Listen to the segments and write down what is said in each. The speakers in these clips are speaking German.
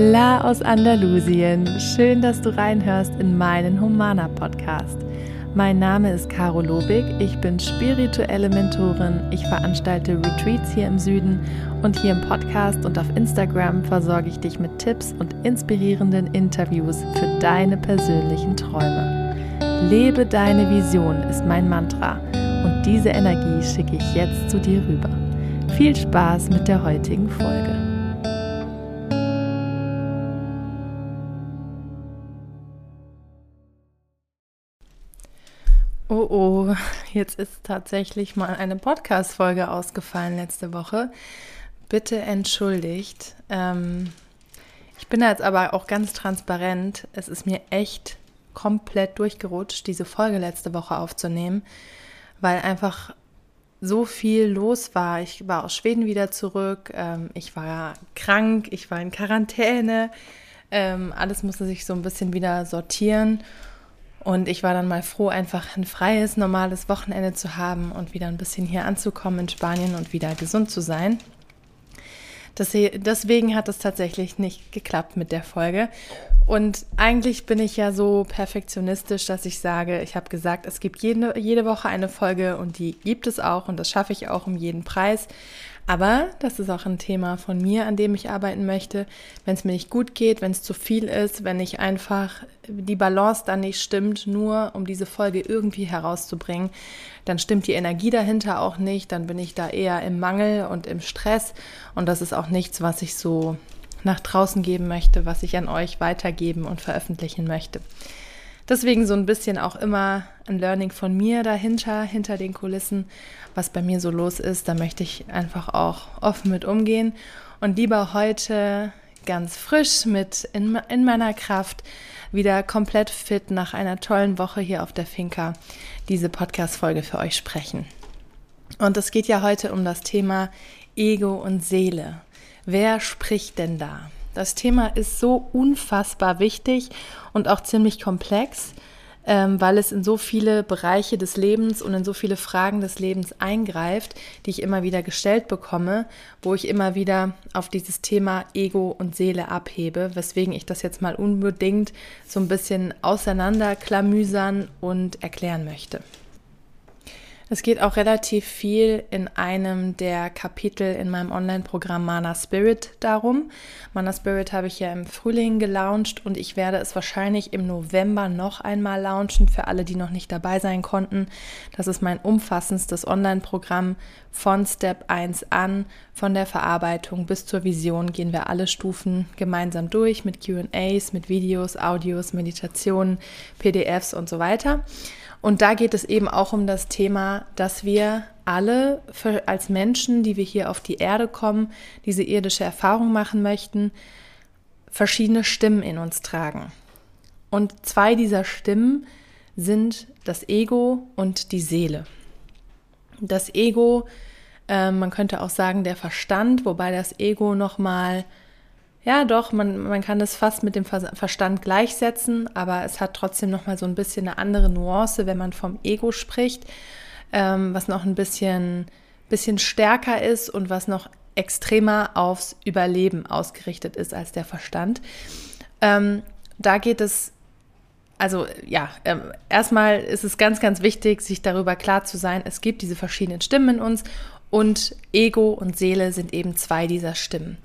Hola aus Andalusien. Schön, dass du reinhörst in meinen Humana Podcast. Mein Name ist Caro Lobig, ich bin spirituelle Mentorin, ich veranstalte Retreats hier im Süden und hier im Podcast und auf Instagram versorge ich dich mit Tipps und inspirierenden Interviews für deine persönlichen Träume. Lebe deine Vision ist mein Mantra und diese Energie schicke ich jetzt zu dir rüber. Viel Spaß mit der heutigen Folge. Oh oh, jetzt ist tatsächlich mal eine Podcast-Folge ausgefallen letzte Woche. Bitte entschuldigt. Ähm, ich bin jetzt aber auch ganz transparent. Es ist mir echt komplett durchgerutscht, diese Folge letzte Woche aufzunehmen, weil einfach so viel los war. Ich war aus Schweden wieder zurück. Ähm, ich war krank, ich war in Quarantäne. Ähm, alles musste sich so ein bisschen wieder sortieren. Und ich war dann mal froh, einfach ein freies, normales Wochenende zu haben und wieder ein bisschen hier anzukommen in Spanien und wieder gesund zu sein. deswegen hat es tatsächlich nicht geklappt mit der Folge. Und eigentlich bin ich ja so perfektionistisch, dass ich sage, ich habe gesagt, es gibt jede, jede Woche eine Folge und die gibt es auch und das schaffe ich auch um jeden Preis. Aber das ist auch ein Thema von mir, an dem ich arbeiten möchte. Wenn es mir nicht gut geht, wenn es zu viel ist, wenn ich einfach die Balance dann nicht stimmt, nur um diese Folge irgendwie herauszubringen, dann stimmt die Energie dahinter auch nicht. Dann bin ich da eher im Mangel und im Stress. Und das ist auch nichts, was ich so nach draußen geben möchte, was ich an euch weitergeben und veröffentlichen möchte. Deswegen so ein bisschen auch immer ein Learning von mir dahinter, hinter den Kulissen, was bei mir so los ist. Da möchte ich einfach auch offen mit umgehen und lieber heute ganz frisch mit in, in meiner Kraft wieder komplett fit nach einer tollen Woche hier auf der Finca diese Podcast-Folge für euch sprechen. Und es geht ja heute um das Thema Ego und Seele. Wer spricht denn da? Das Thema ist so unfassbar wichtig und auch ziemlich komplex, ähm, weil es in so viele Bereiche des Lebens und in so viele Fragen des Lebens eingreift, die ich immer wieder gestellt bekomme, wo ich immer wieder auf dieses Thema Ego und Seele abhebe, weswegen ich das jetzt mal unbedingt so ein bisschen auseinanderklamüsern und erklären möchte. Es geht auch relativ viel in einem der Kapitel in meinem Online-Programm Mana Spirit darum. Mana Spirit habe ich ja im Frühling gelauncht und ich werde es wahrscheinlich im November noch einmal launchen für alle, die noch nicht dabei sein konnten. Das ist mein umfassendstes Online-Programm von Step 1 an, von der Verarbeitung bis zur Vision gehen wir alle Stufen gemeinsam durch mit QAs, mit Videos, Audios, Meditationen, PDFs und so weiter. Und da geht es eben auch um das Thema, dass wir alle für, als Menschen, die wir hier auf die Erde kommen, diese irdische Erfahrung machen möchten, verschiedene Stimmen in uns tragen. Und zwei dieser Stimmen sind das Ego und die Seele. Das Ego, äh, man könnte auch sagen der Verstand, wobei das Ego nochmal mal ja, doch, man, man kann das fast mit dem Verstand gleichsetzen, aber es hat trotzdem nochmal so ein bisschen eine andere Nuance, wenn man vom Ego spricht, ähm, was noch ein bisschen, bisschen stärker ist und was noch extremer aufs Überleben ausgerichtet ist als der Verstand. Ähm, da geht es, also ja, ähm, erstmal ist es ganz, ganz wichtig, sich darüber klar zu sein, es gibt diese verschiedenen Stimmen in uns und Ego und Seele sind eben zwei dieser Stimmen.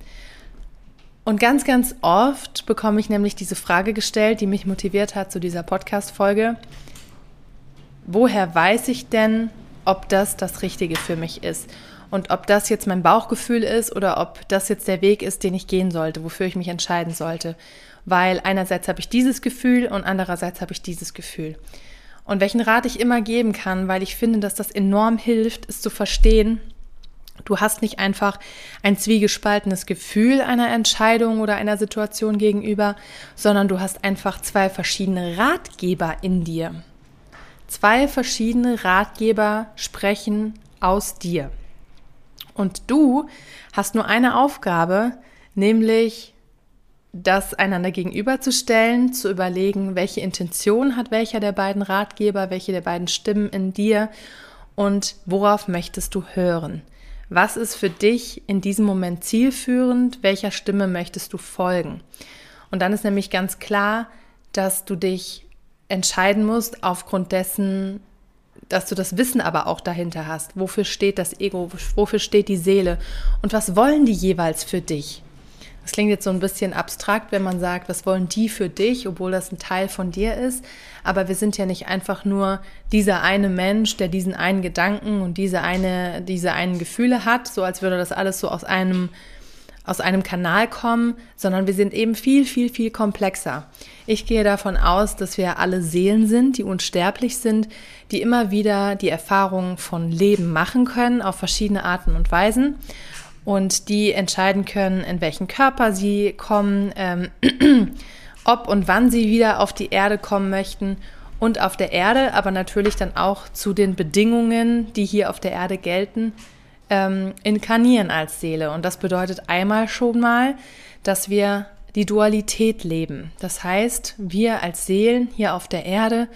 Und ganz, ganz oft bekomme ich nämlich diese Frage gestellt, die mich motiviert hat zu dieser Podcast-Folge. Woher weiß ich denn, ob das das Richtige für mich ist? Und ob das jetzt mein Bauchgefühl ist oder ob das jetzt der Weg ist, den ich gehen sollte, wofür ich mich entscheiden sollte. Weil einerseits habe ich dieses Gefühl und andererseits habe ich dieses Gefühl. Und welchen Rat ich immer geben kann, weil ich finde, dass das enorm hilft, ist zu verstehen, Du hast nicht einfach ein zwiegespaltenes Gefühl einer Entscheidung oder einer Situation gegenüber, sondern du hast einfach zwei verschiedene Ratgeber in dir. Zwei verschiedene Ratgeber sprechen aus dir. Und du hast nur eine Aufgabe, nämlich das einander gegenüberzustellen, zu überlegen, welche Intention hat welcher der beiden Ratgeber, welche der beiden Stimmen in dir und worauf möchtest du hören. Was ist für dich in diesem Moment zielführend? Welcher Stimme möchtest du folgen? Und dann ist nämlich ganz klar, dass du dich entscheiden musst aufgrund dessen, dass du das Wissen aber auch dahinter hast. Wofür steht das Ego? Wofür steht die Seele? Und was wollen die jeweils für dich? Das klingt jetzt so ein bisschen abstrakt, wenn man sagt, was wollen die für dich, obwohl das ein Teil von dir ist. Aber wir sind ja nicht einfach nur dieser eine Mensch, der diesen einen Gedanken und diese eine, diese einen Gefühle hat, so als würde das alles so aus einem aus einem Kanal kommen, sondern wir sind eben viel, viel, viel komplexer. Ich gehe davon aus, dass wir alle Seelen sind, die unsterblich sind, die immer wieder die Erfahrung von Leben machen können auf verschiedene Arten und Weisen und die entscheiden können, in welchen Körper sie kommen, ähm, ob und wann sie wieder auf die Erde kommen möchten und auf der Erde, aber natürlich dann auch zu den Bedingungen, die hier auf der Erde gelten, ähm, inkarnieren als Seele. Und das bedeutet einmal schon mal, dass wir die Dualität leben. Das heißt, wir als Seelen hier auf der Erde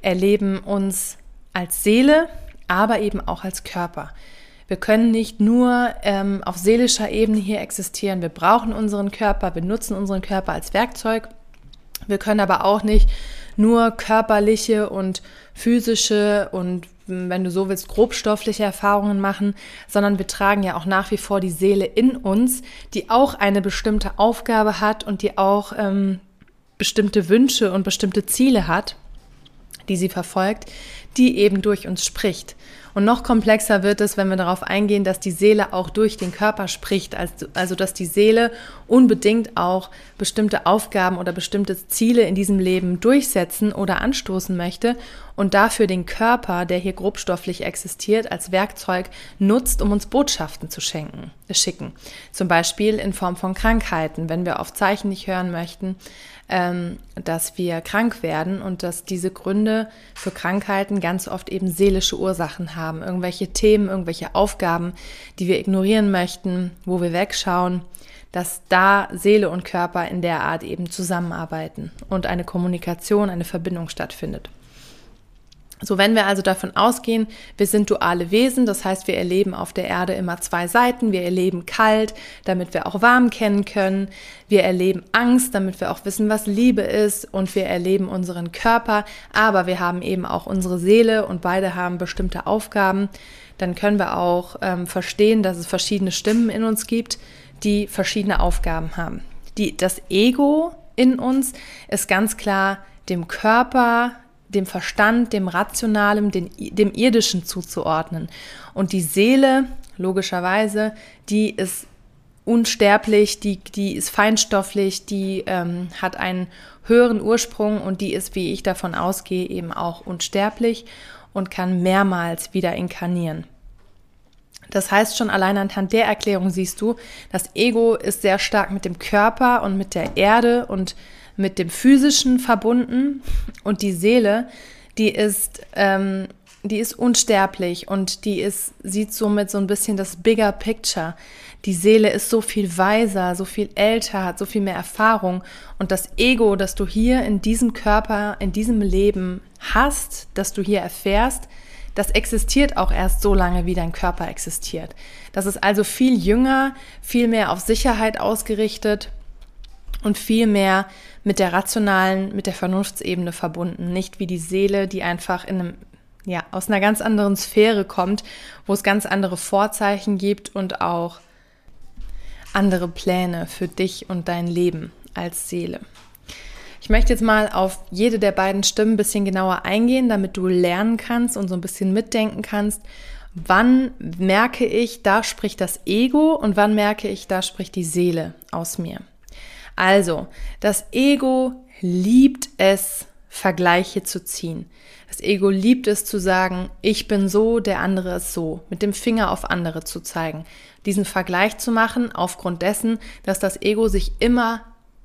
erleben uns als Seele, aber eben auch als Körper. Wir können nicht nur ähm, auf seelischer Ebene hier existieren. Wir brauchen unseren Körper, wir nutzen unseren Körper als Werkzeug. Wir können aber auch nicht nur körperliche und physische und wenn du so willst, grobstoffliche Erfahrungen machen, sondern wir tragen ja auch nach wie vor die Seele in uns, die auch eine bestimmte Aufgabe hat und die auch ähm, bestimmte Wünsche und bestimmte Ziele hat, die sie verfolgt, die eben durch uns spricht. Und noch komplexer wird es, wenn wir darauf eingehen, dass die Seele auch durch den Körper spricht, also, dass die Seele unbedingt auch bestimmte Aufgaben oder bestimmte Ziele in diesem Leben durchsetzen oder anstoßen möchte und dafür den Körper, der hier grobstofflich existiert, als Werkzeug nutzt, um uns Botschaften zu schenken, äh, schicken. Zum Beispiel in Form von Krankheiten, wenn wir auf Zeichen nicht hören möchten, ähm, dass wir krank werden und dass diese Gründe für Krankheiten ganz oft eben seelische Ursachen haben. Irgendwelche Themen, irgendwelche Aufgaben, die wir ignorieren möchten, wo wir wegschauen, dass da Seele und Körper in der Art eben zusammenarbeiten und eine Kommunikation, eine Verbindung stattfindet. So, wenn wir also davon ausgehen, wir sind duale Wesen, das heißt, wir erleben auf der Erde immer zwei Seiten. Wir erleben kalt, damit wir auch warm kennen können. Wir erleben Angst, damit wir auch wissen, was Liebe ist. Und wir erleben unseren Körper, aber wir haben eben auch unsere Seele und beide haben bestimmte Aufgaben. Dann können wir auch ähm, verstehen, dass es verschiedene Stimmen in uns gibt, die verschiedene Aufgaben haben. Die, das Ego in uns ist ganz klar dem Körper dem Verstand, dem Rationalen, dem, dem Irdischen zuzuordnen. Und die Seele, logischerweise, die ist unsterblich, die, die ist feinstofflich, die ähm, hat einen höheren Ursprung und die ist, wie ich davon ausgehe, eben auch unsterblich und kann mehrmals wieder inkarnieren. Das heißt, schon allein anhand der Erklärung siehst du, das Ego ist sehr stark mit dem Körper und mit der Erde und mit dem Physischen verbunden und die Seele, die ist, ähm, die ist unsterblich und die ist, sieht somit so ein bisschen das Bigger Picture. Die Seele ist so viel weiser, so viel älter, hat so viel mehr Erfahrung und das Ego, das du hier in diesem Körper, in diesem Leben hast, das du hier erfährst, das existiert auch erst so lange, wie dein Körper existiert. Das ist also viel jünger, viel mehr auf Sicherheit ausgerichtet und viel mehr mit der rationalen, mit der Vernunftsebene verbunden, nicht wie die Seele, die einfach in einem ja, aus einer ganz anderen Sphäre kommt, wo es ganz andere Vorzeichen gibt und auch andere Pläne für dich und dein Leben als Seele. Ich möchte jetzt mal auf jede der beiden Stimmen ein bisschen genauer eingehen, damit du lernen kannst und so ein bisschen mitdenken kannst, wann merke ich, da spricht das Ego und wann merke ich, da spricht die Seele aus mir. Also, das Ego liebt es, Vergleiche zu ziehen. Das Ego liebt es zu sagen, ich bin so, der andere ist so, mit dem Finger auf andere zu zeigen, diesen Vergleich zu machen aufgrund dessen, dass das Ego sich immer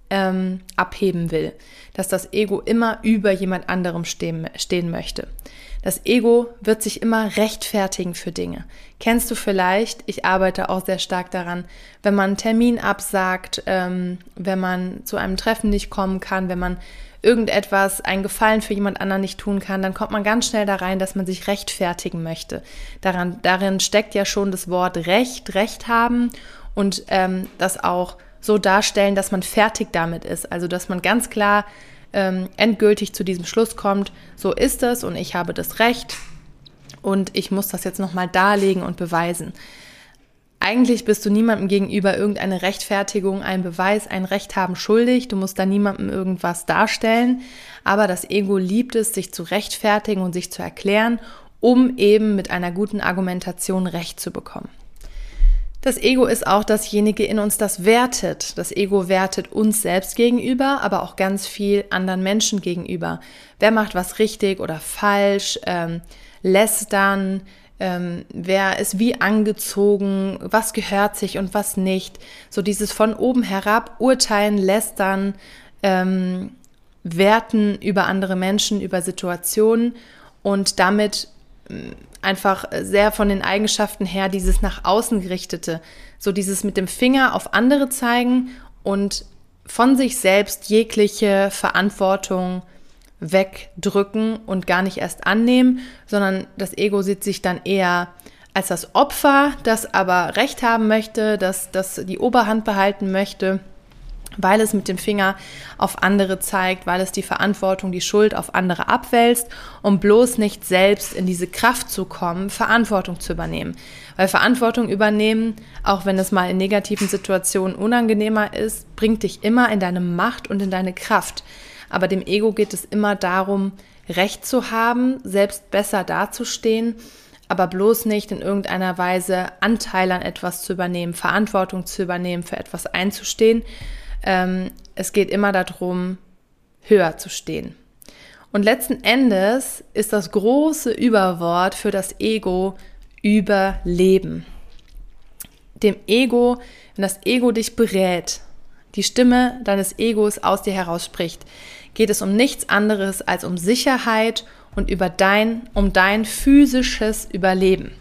ähm, abheben will, dass das Ego immer über jemand anderem stehen, stehen möchte. Das Ego wird sich immer rechtfertigen für Dinge. Kennst du vielleicht, ich arbeite auch sehr stark daran, wenn man einen Termin absagt, ähm, wenn man zu einem Treffen nicht kommen kann, wenn man irgendetwas, einen Gefallen für jemand anderen nicht tun kann, dann kommt man ganz schnell da rein, dass man sich rechtfertigen möchte. Daran, darin steckt ja schon das Wort Recht, Recht haben und ähm, das auch so darstellen, dass man fertig damit ist. Also dass man ganz klar ähm, endgültig zu diesem Schluss kommt, so ist es und ich habe das Recht und ich muss das jetzt nochmal darlegen und beweisen. Eigentlich bist du niemandem gegenüber irgendeine Rechtfertigung, ein Beweis, ein Recht haben schuldig. Du musst da niemandem irgendwas darstellen. Aber das Ego liebt es, sich zu rechtfertigen und sich zu erklären, um eben mit einer guten Argumentation Recht zu bekommen. Das Ego ist auch dasjenige in uns, das wertet. Das Ego wertet uns selbst gegenüber, aber auch ganz viel anderen Menschen gegenüber. Wer macht was richtig oder falsch? Ähm, lästern, ähm, wer ist wie angezogen, was gehört sich und was nicht. So dieses von oben herab urteilen, lästern, ähm, werten über andere Menschen, über Situationen und damit einfach sehr von den Eigenschaften her dieses nach außen gerichtete, so dieses mit dem Finger auf andere zeigen und von sich selbst jegliche Verantwortung wegdrücken und gar nicht erst annehmen, sondern das Ego sieht sich dann eher als das Opfer, das aber Recht haben möchte, das, das die Oberhand behalten möchte weil es mit dem Finger auf andere zeigt, weil es die Verantwortung, die Schuld auf andere abwälzt, um bloß nicht selbst in diese Kraft zu kommen, Verantwortung zu übernehmen. Weil Verantwortung übernehmen, auch wenn es mal in negativen Situationen unangenehmer ist, bringt dich immer in deine Macht und in deine Kraft. Aber dem Ego geht es immer darum, Recht zu haben, selbst besser dazustehen, aber bloß nicht in irgendeiner Weise Anteil an etwas zu übernehmen, Verantwortung zu übernehmen, für etwas einzustehen, ähm, es geht immer darum, höher zu stehen. Und letzten Endes ist das große Überwort für das Ego Überleben. Dem Ego, wenn das Ego dich berät, die Stimme deines Egos aus dir heraus spricht, geht es um nichts anderes als um Sicherheit und über dein, um dein physisches Überleben.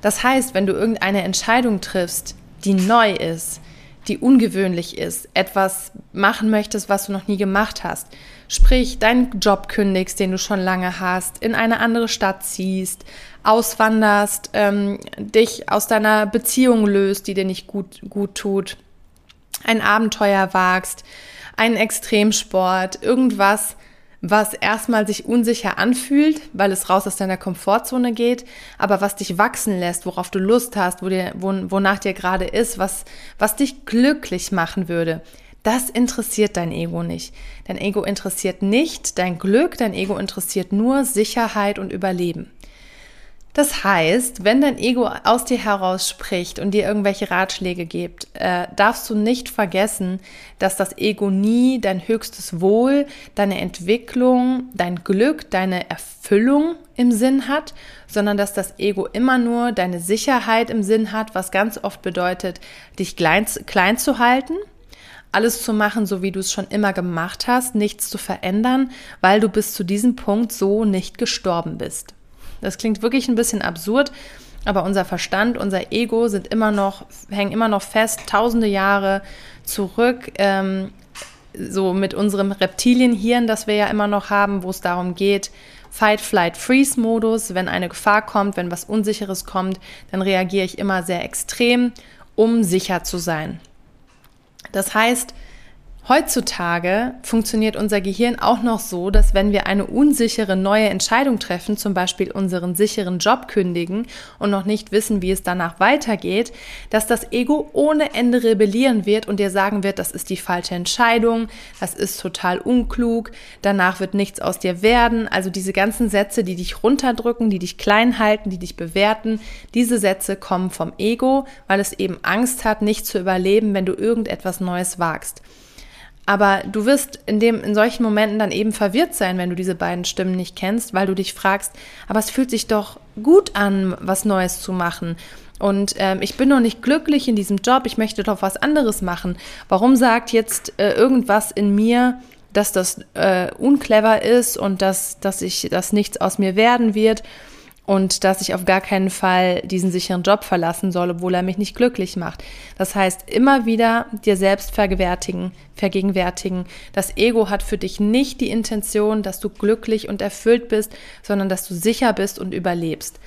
Das heißt, wenn du irgendeine Entscheidung triffst, die neu ist, die ungewöhnlich ist, etwas machen möchtest, was du noch nie gemacht hast. Sprich, deinen Job kündigst, den du schon lange hast, in eine andere Stadt ziehst, auswanderst, ähm, dich aus deiner Beziehung löst, die dir nicht gut, gut tut, ein Abenteuer wagst, einen Extremsport, irgendwas, was erstmal sich unsicher anfühlt, weil es raus aus deiner Komfortzone geht, aber was dich wachsen lässt, worauf du Lust hast, wo dir, wo, wonach dir gerade ist, was, was dich glücklich machen würde. Das interessiert dein Ego nicht. Dein Ego interessiert nicht dein Glück, dein Ego interessiert nur Sicherheit und Überleben. Das heißt, wenn dein Ego aus dir heraus spricht und dir irgendwelche Ratschläge gibt, äh, darfst du nicht vergessen, dass das Ego nie dein höchstes Wohl, deine Entwicklung, dein Glück, deine Erfüllung im Sinn hat, sondern dass das Ego immer nur deine Sicherheit im Sinn hat, was ganz oft bedeutet, dich klein, klein zu halten, alles zu machen, so wie du es schon immer gemacht hast, nichts zu verändern, weil du bis zu diesem Punkt so nicht gestorben bist. Das klingt wirklich ein bisschen absurd, aber unser Verstand, unser Ego sind immer noch, hängen immer noch fest, tausende Jahre zurück, ähm, so mit unserem Reptilienhirn, das wir ja immer noch haben, wo es darum geht, Fight, Flight, Freeze-Modus. Wenn eine Gefahr kommt, wenn was Unsicheres kommt, dann reagiere ich immer sehr extrem, um sicher zu sein. Das heißt, Heutzutage funktioniert unser Gehirn auch noch so, dass wenn wir eine unsichere neue Entscheidung treffen, zum Beispiel unseren sicheren Job kündigen und noch nicht wissen, wie es danach weitergeht, dass das Ego ohne Ende rebellieren wird und dir sagen wird, das ist die falsche Entscheidung, das ist total unklug, danach wird nichts aus dir werden. Also diese ganzen Sätze, die dich runterdrücken, die dich klein halten, die dich bewerten, diese Sätze kommen vom Ego, weil es eben Angst hat, nicht zu überleben, wenn du irgendetwas Neues wagst. Aber du wirst in, dem, in solchen Momenten dann eben verwirrt sein, wenn du diese beiden Stimmen nicht kennst, weil du dich fragst, aber es fühlt sich doch gut an, was Neues zu machen. und ähm, ich bin noch nicht glücklich in diesem Job, ich möchte doch was anderes machen. Warum sagt jetzt äh, irgendwas in mir, dass das äh, unclever ist und dass, dass ich, dass nichts aus mir werden wird und dass ich auf gar keinen Fall diesen sicheren Job verlassen soll, obwohl er mich nicht glücklich macht. Das heißt, immer wieder dir selbst vergewärtigen, vergegenwärtigen. Das Ego hat für dich nicht die Intention, dass du glücklich und erfüllt bist, sondern dass du sicher bist und überlebst.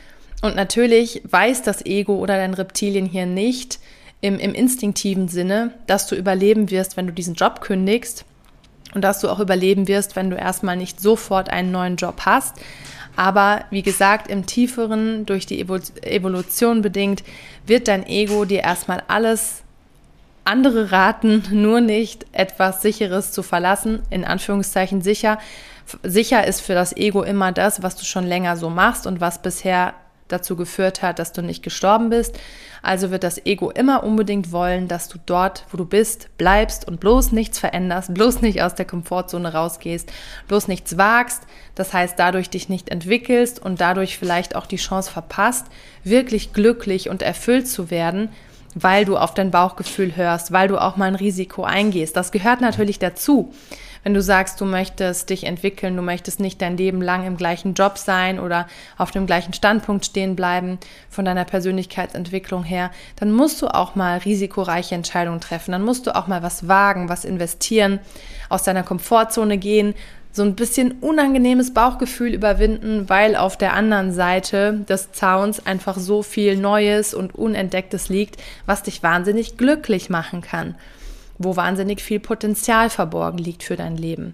Und natürlich weiß das Ego oder dein Reptilien hier nicht im, im instinktiven Sinne, dass du überleben wirst, wenn du diesen Job kündigst und dass du auch überleben wirst, wenn du erstmal nicht sofort einen neuen Job hast. Aber wie gesagt, im tieferen, durch die Evolution bedingt, wird dein Ego dir erstmal alles andere raten, nur nicht etwas Sicheres zu verlassen, in Anführungszeichen sicher. Sicher ist für das Ego immer das, was du schon länger so machst und was bisher dazu geführt hat, dass du nicht gestorben bist. Also wird das Ego immer unbedingt wollen, dass du dort, wo du bist, bleibst und bloß nichts veränderst, bloß nicht aus der Komfortzone rausgehst, bloß nichts wagst. Das heißt, dadurch dich nicht entwickelst und dadurch vielleicht auch die Chance verpasst, wirklich glücklich und erfüllt zu werden, weil du auf dein Bauchgefühl hörst, weil du auch mal ein Risiko eingehst. Das gehört natürlich dazu wenn du sagst, du möchtest dich entwickeln, du möchtest nicht dein Leben lang im gleichen Job sein oder auf dem gleichen Standpunkt stehen bleiben von deiner Persönlichkeitsentwicklung her, dann musst du auch mal risikoreiche Entscheidungen treffen. Dann musst du auch mal was wagen, was investieren, aus deiner Komfortzone gehen, so ein bisschen unangenehmes Bauchgefühl überwinden, weil auf der anderen Seite des Zauns einfach so viel Neues und Unentdecktes liegt, was dich wahnsinnig glücklich machen kann wo wahnsinnig viel Potenzial verborgen liegt für dein Leben.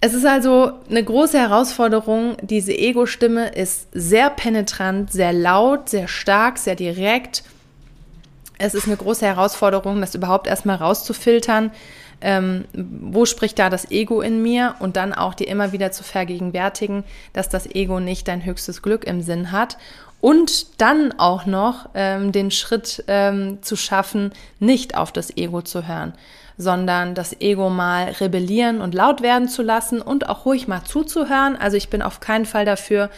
Es ist also eine große Herausforderung. Diese Ego-Stimme ist sehr penetrant, sehr laut, sehr stark, sehr direkt. Es ist eine große Herausforderung, das überhaupt erstmal rauszufiltern. Ähm, wo spricht da das Ego in mir und dann auch dir immer wieder zu vergegenwärtigen, dass das Ego nicht dein höchstes Glück im Sinn hat und dann auch noch ähm, den Schritt ähm, zu schaffen, nicht auf das Ego zu hören, sondern das Ego mal rebellieren und laut werden zu lassen und auch ruhig mal zuzuhören. Also ich bin auf keinen Fall dafür,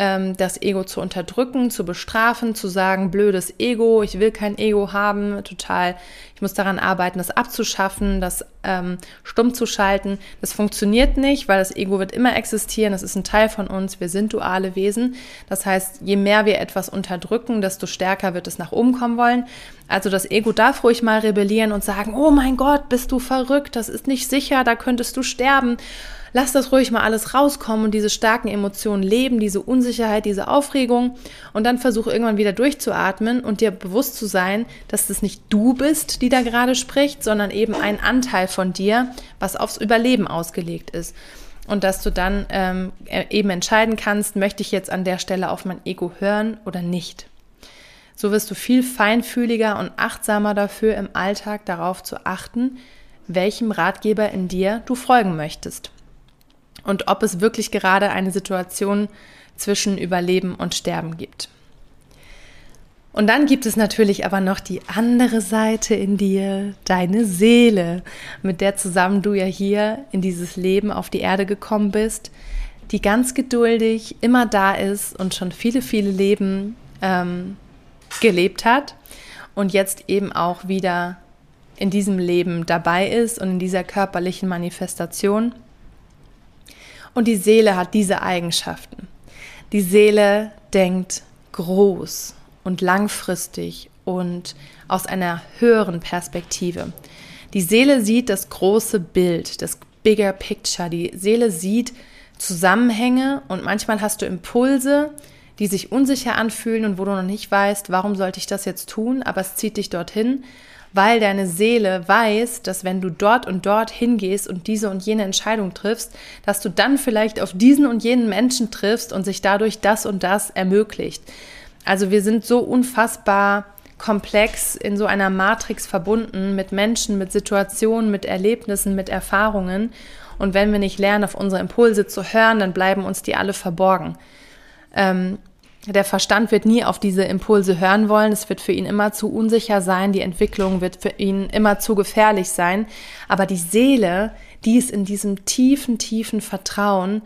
ähm, das Ego zu unterdrücken, zu bestrafen, zu sagen, blödes Ego, ich will kein Ego haben, total, ich muss daran arbeiten, das abzuschaffen, das ähm, stumm zu schalten. Das funktioniert nicht, weil das Ego wird immer existieren, das ist ein Teil von uns, wir sind duale Wesen. Das heißt, je mehr wir etwas unterdrücken, desto stärker wird es nach oben kommen wollen. Also das Ego darf ruhig mal rebellieren und sagen, oh mein Gott, bist du verrückt, das ist nicht sicher, da könntest du sterben lass das ruhig mal alles rauskommen und diese starken Emotionen leben, diese Unsicherheit, diese Aufregung und dann versuch irgendwann wieder durchzuatmen und dir bewusst zu sein, dass das nicht du bist, die da gerade spricht, sondern eben ein Anteil von dir, was aufs Überleben ausgelegt ist. Und dass du dann ähm, e-, eben entscheiden kannst, möchte ich jetzt an der Stelle auf mein Ego hören oder nicht. So wirst du viel feinfühliger und achtsamer dafür im Alltag darauf zu achten, welchem Ratgeber in dir du folgen möchtest und ob es wirklich gerade eine Situation zwischen Überleben und Sterben gibt. Und dann gibt es natürlich aber noch die andere Seite in dir, deine Seele, mit der zusammen du ja hier in dieses Leben auf die Erde gekommen bist, die ganz geduldig immer da ist und schon viele, viele Leben ähm, gelebt hat und jetzt eben auch wieder in diesem Leben dabei ist und in dieser körperlichen Manifestation. Und die Seele hat diese Eigenschaften. Die Seele denkt groß und langfristig und aus einer höheren Perspektive. Die Seele sieht das große Bild, das bigger picture. Die Seele sieht Zusammenhänge und manchmal hast du Impulse, die sich unsicher anfühlen und wo du noch nicht weißt, warum sollte ich das jetzt tun, aber es zieht dich dorthin weil deine Seele weiß, dass wenn du dort und dort hingehst und diese und jene Entscheidung triffst, dass du dann vielleicht auf diesen und jenen Menschen triffst und sich dadurch das und das ermöglicht. Also wir sind so unfassbar komplex in so einer Matrix verbunden mit Menschen, mit Situationen, mit Erlebnissen, mit Erfahrungen. Und wenn wir nicht lernen, auf unsere Impulse zu hören, dann bleiben uns die alle verborgen. Ähm, der Verstand wird nie auf diese Impulse hören wollen. Es wird für ihn immer zu unsicher sein. Die Entwicklung wird für ihn immer zu gefährlich sein. Aber die Seele, die ist in diesem tiefen, tiefen Vertrauen,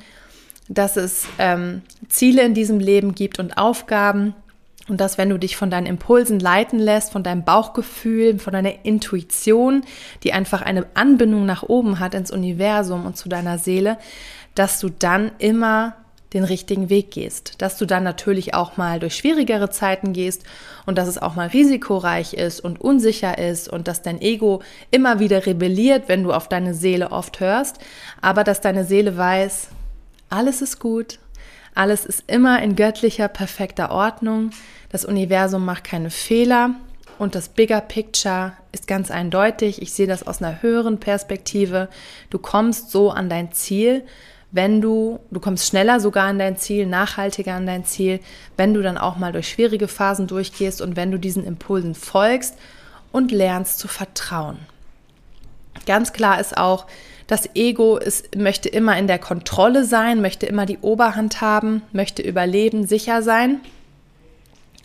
dass es ähm, Ziele in diesem Leben gibt und Aufgaben Und dass, wenn du dich von deinen Impulsen leiten lässt, von deinem Bauchgefühl, von deiner Intuition, die einfach eine Anbindung nach oben hat ins Universum und zu deiner Seele, dass du dann immer den richtigen Weg gehst. Dass du dann natürlich auch mal durch schwierigere Zeiten gehst und dass es auch mal risikoreich ist und unsicher ist und dass dein Ego immer wieder rebelliert, wenn du auf deine Seele oft hörst, aber dass deine Seele weiß, alles ist gut, alles ist immer in göttlicher, perfekter Ordnung, das Universum macht keine Fehler und das Bigger Picture ist ganz eindeutig. Ich sehe das aus einer höheren Perspektive. Du kommst so an dein Ziel, wenn du, du kommst schneller sogar an dein Ziel, nachhaltiger an dein Ziel, wenn du dann auch mal durch schwierige Phasen durchgehst und wenn du diesen Impulsen folgst und lernst zu vertrauen. Ganz klar ist auch, das Ego ist, möchte immer in der Kontrolle sein, möchte immer die Oberhand haben, möchte überleben, sicher sein.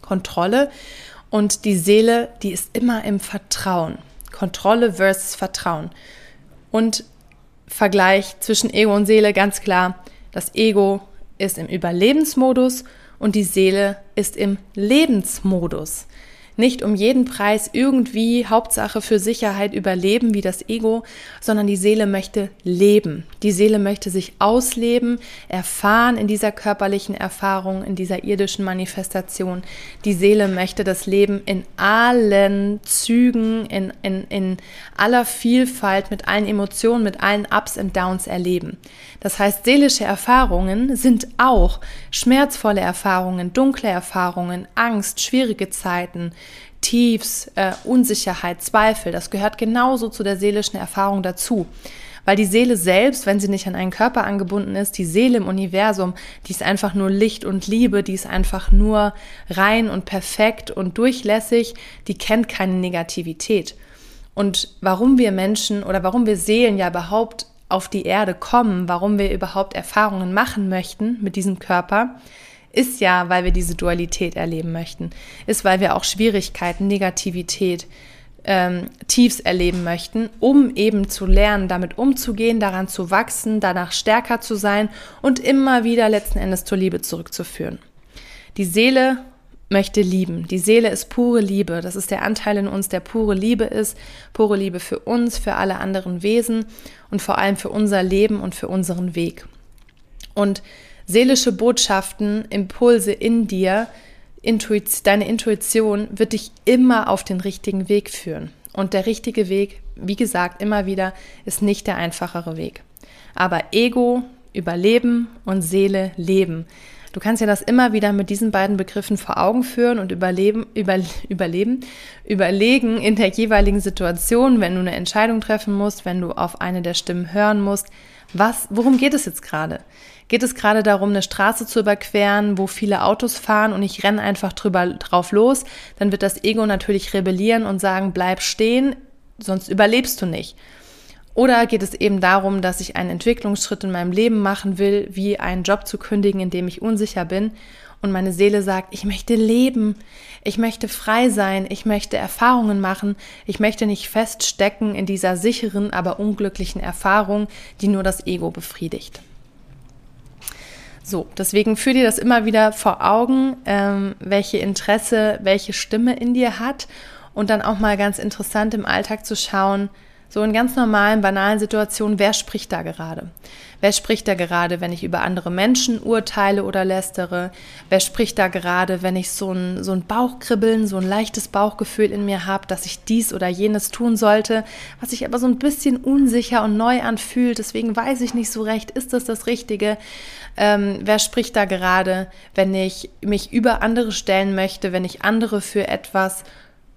Kontrolle. Und die Seele, die ist immer im Vertrauen. Kontrolle versus Vertrauen. Und Vergleich zwischen Ego und Seele ganz klar. Das Ego ist im Überlebensmodus und die Seele ist im Lebensmodus nicht um jeden Preis irgendwie Hauptsache für Sicherheit überleben wie das Ego, sondern die Seele möchte leben. Die Seele möchte sich ausleben, erfahren in dieser körperlichen Erfahrung, in dieser irdischen Manifestation. Die Seele möchte das Leben in allen Zügen, in, in, in aller Vielfalt, mit allen Emotionen, mit allen Ups und Downs erleben. Das heißt, seelische Erfahrungen sind auch schmerzvolle Erfahrungen, dunkle Erfahrungen, Angst, schwierige Zeiten, Tiefs, äh, Unsicherheit, Zweifel, das gehört genauso zu der seelischen Erfahrung dazu. Weil die Seele selbst, wenn sie nicht an einen Körper angebunden ist, die Seele im Universum, die ist einfach nur Licht und Liebe, die ist einfach nur rein und perfekt und durchlässig, die kennt keine Negativität. Und warum wir Menschen oder warum wir Seelen ja überhaupt auf die Erde kommen, warum wir überhaupt Erfahrungen machen möchten mit diesem Körper, ist ja, weil wir diese Dualität erleben möchten, ist, weil wir auch Schwierigkeiten, Negativität, ähm, Tiefs erleben möchten, um eben zu lernen, damit umzugehen, daran zu wachsen, danach stärker zu sein und immer wieder letzten Endes zur Liebe zurückzuführen. Die Seele möchte lieben. Die Seele ist pure Liebe. Das ist der Anteil in uns, der pure Liebe ist. Pure Liebe für uns, für alle anderen Wesen und vor allem für unser Leben und für unseren Weg. Und seelische Botschaften, Impulse in dir, Intuit deine Intuition wird dich immer auf den richtigen Weg führen. Und der richtige Weg, wie gesagt, immer wieder, ist nicht der einfachere Weg. Aber Ego, Überleben und Seele, Leben. Du kannst dir das immer wieder mit diesen beiden Begriffen vor Augen führen und überleben, über, überleben, überlegen in der jeweiligen Situation, wenn du eine Entscheidung treffen musst, wenn du auf eine der Stimmen hören musst. Was, worum geht es jetzt gerade? Geht es gerade darum, eine Straße zu überqueren, wo viele Autos fahren und ich renne einfach drüber drauf los? Dann wird das Ego natürlich rebellieren und sagen, bleib stehen, sonst überlebst du nicht. Oder geht es eben darum, dass ich einen Entwicklungsschritt in meinem Leben machen will, wie einen Job zu kündigen, in dem ich unsicher bin und meine Seele sagt, ich möchte leben, ich möchte frei sein, ich möchte Erfahrungen machen, ich möchte nicht feststecken in dieser sicheren, aber unglücklichen Erfahrung, die nur das Ego befriedigt. So, deswegen führ dir das immer wieder vor Augen, ähm, welche Interesse, welche Stimme in dir hat. Und dann auch mal ganz interessant im Alltag zu schauen, so in ganz normalen, banalen Situationen, wer spricht da gerade? Wer spricht da gerade, wenn ich über andere Menschen urteile oder lästere? Wer spricht da gerade, wenn ich so ein, so ein Bauchkribbeln, so ein leichtes Bauchgefühl in mir habe, dass ich dies oder jenes tun sollte, was sich aber so ein bisschen unsicher und neu anfühlt? Deswegen weiß ich nicht so recht, ist das das Richtige? Ähm, wer spricht da gerade, wenn ich mich über andere stellen möchte, wenn ich andere für etwas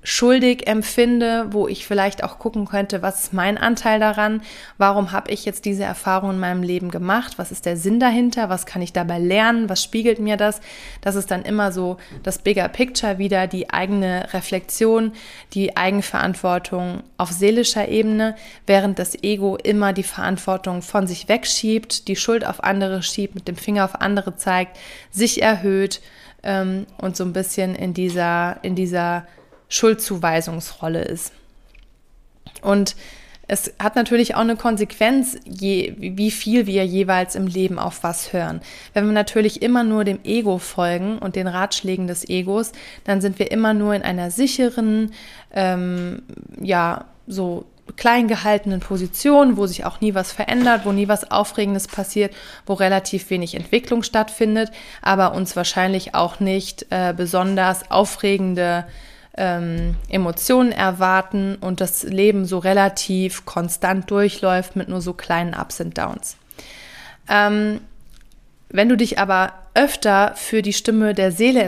schuldig empfinde, wo ich vielleicht auch gucken könnte, was ist mein Anteil daran, warum habe ich jetzt diese Erfahrung in meinem Leben gemacht, was ist der Sinn dahinter, was kann ich dabei lernen, was spiegelt mir das. Das ist dann immer so das Bigger Picture wieder, die eigene Reflexion, die Eigenverantwortung auf seelischer Ebene, während das Ego immer die Verantwortung von sich wegschiebt, die Schuld auf andere schiebt, mit dem Finger auf andere zeigt, sich erhöht ähm, und so ein bisschen in dieser, in dieser Schuldzuweisungsrolle ist. Und es hat natürlich auch eine Konsequenz, je, wie viel wir jeweils im Leben auf was hören. Wenn wir natürlich immer nur dem Ego folgen und den Ratschlägen des Egos, dann sind wir immer nur in einer sicheren, ähm, ja, so klein gehaltenen Position, wo sich auch nie was verändert, wo nie was Aufregendes passiert, wo relativ wenig Entwicklung stattfindet, aber uns wahrscheinlich auch nicht äh, besonders aufregende ähm, Emotionen erwarten und das Leben so relativ konstant durchläuft mit nur so kleinen Ups und Downs. Ähm, wenn du dich aber öfter für die Stimme der Seele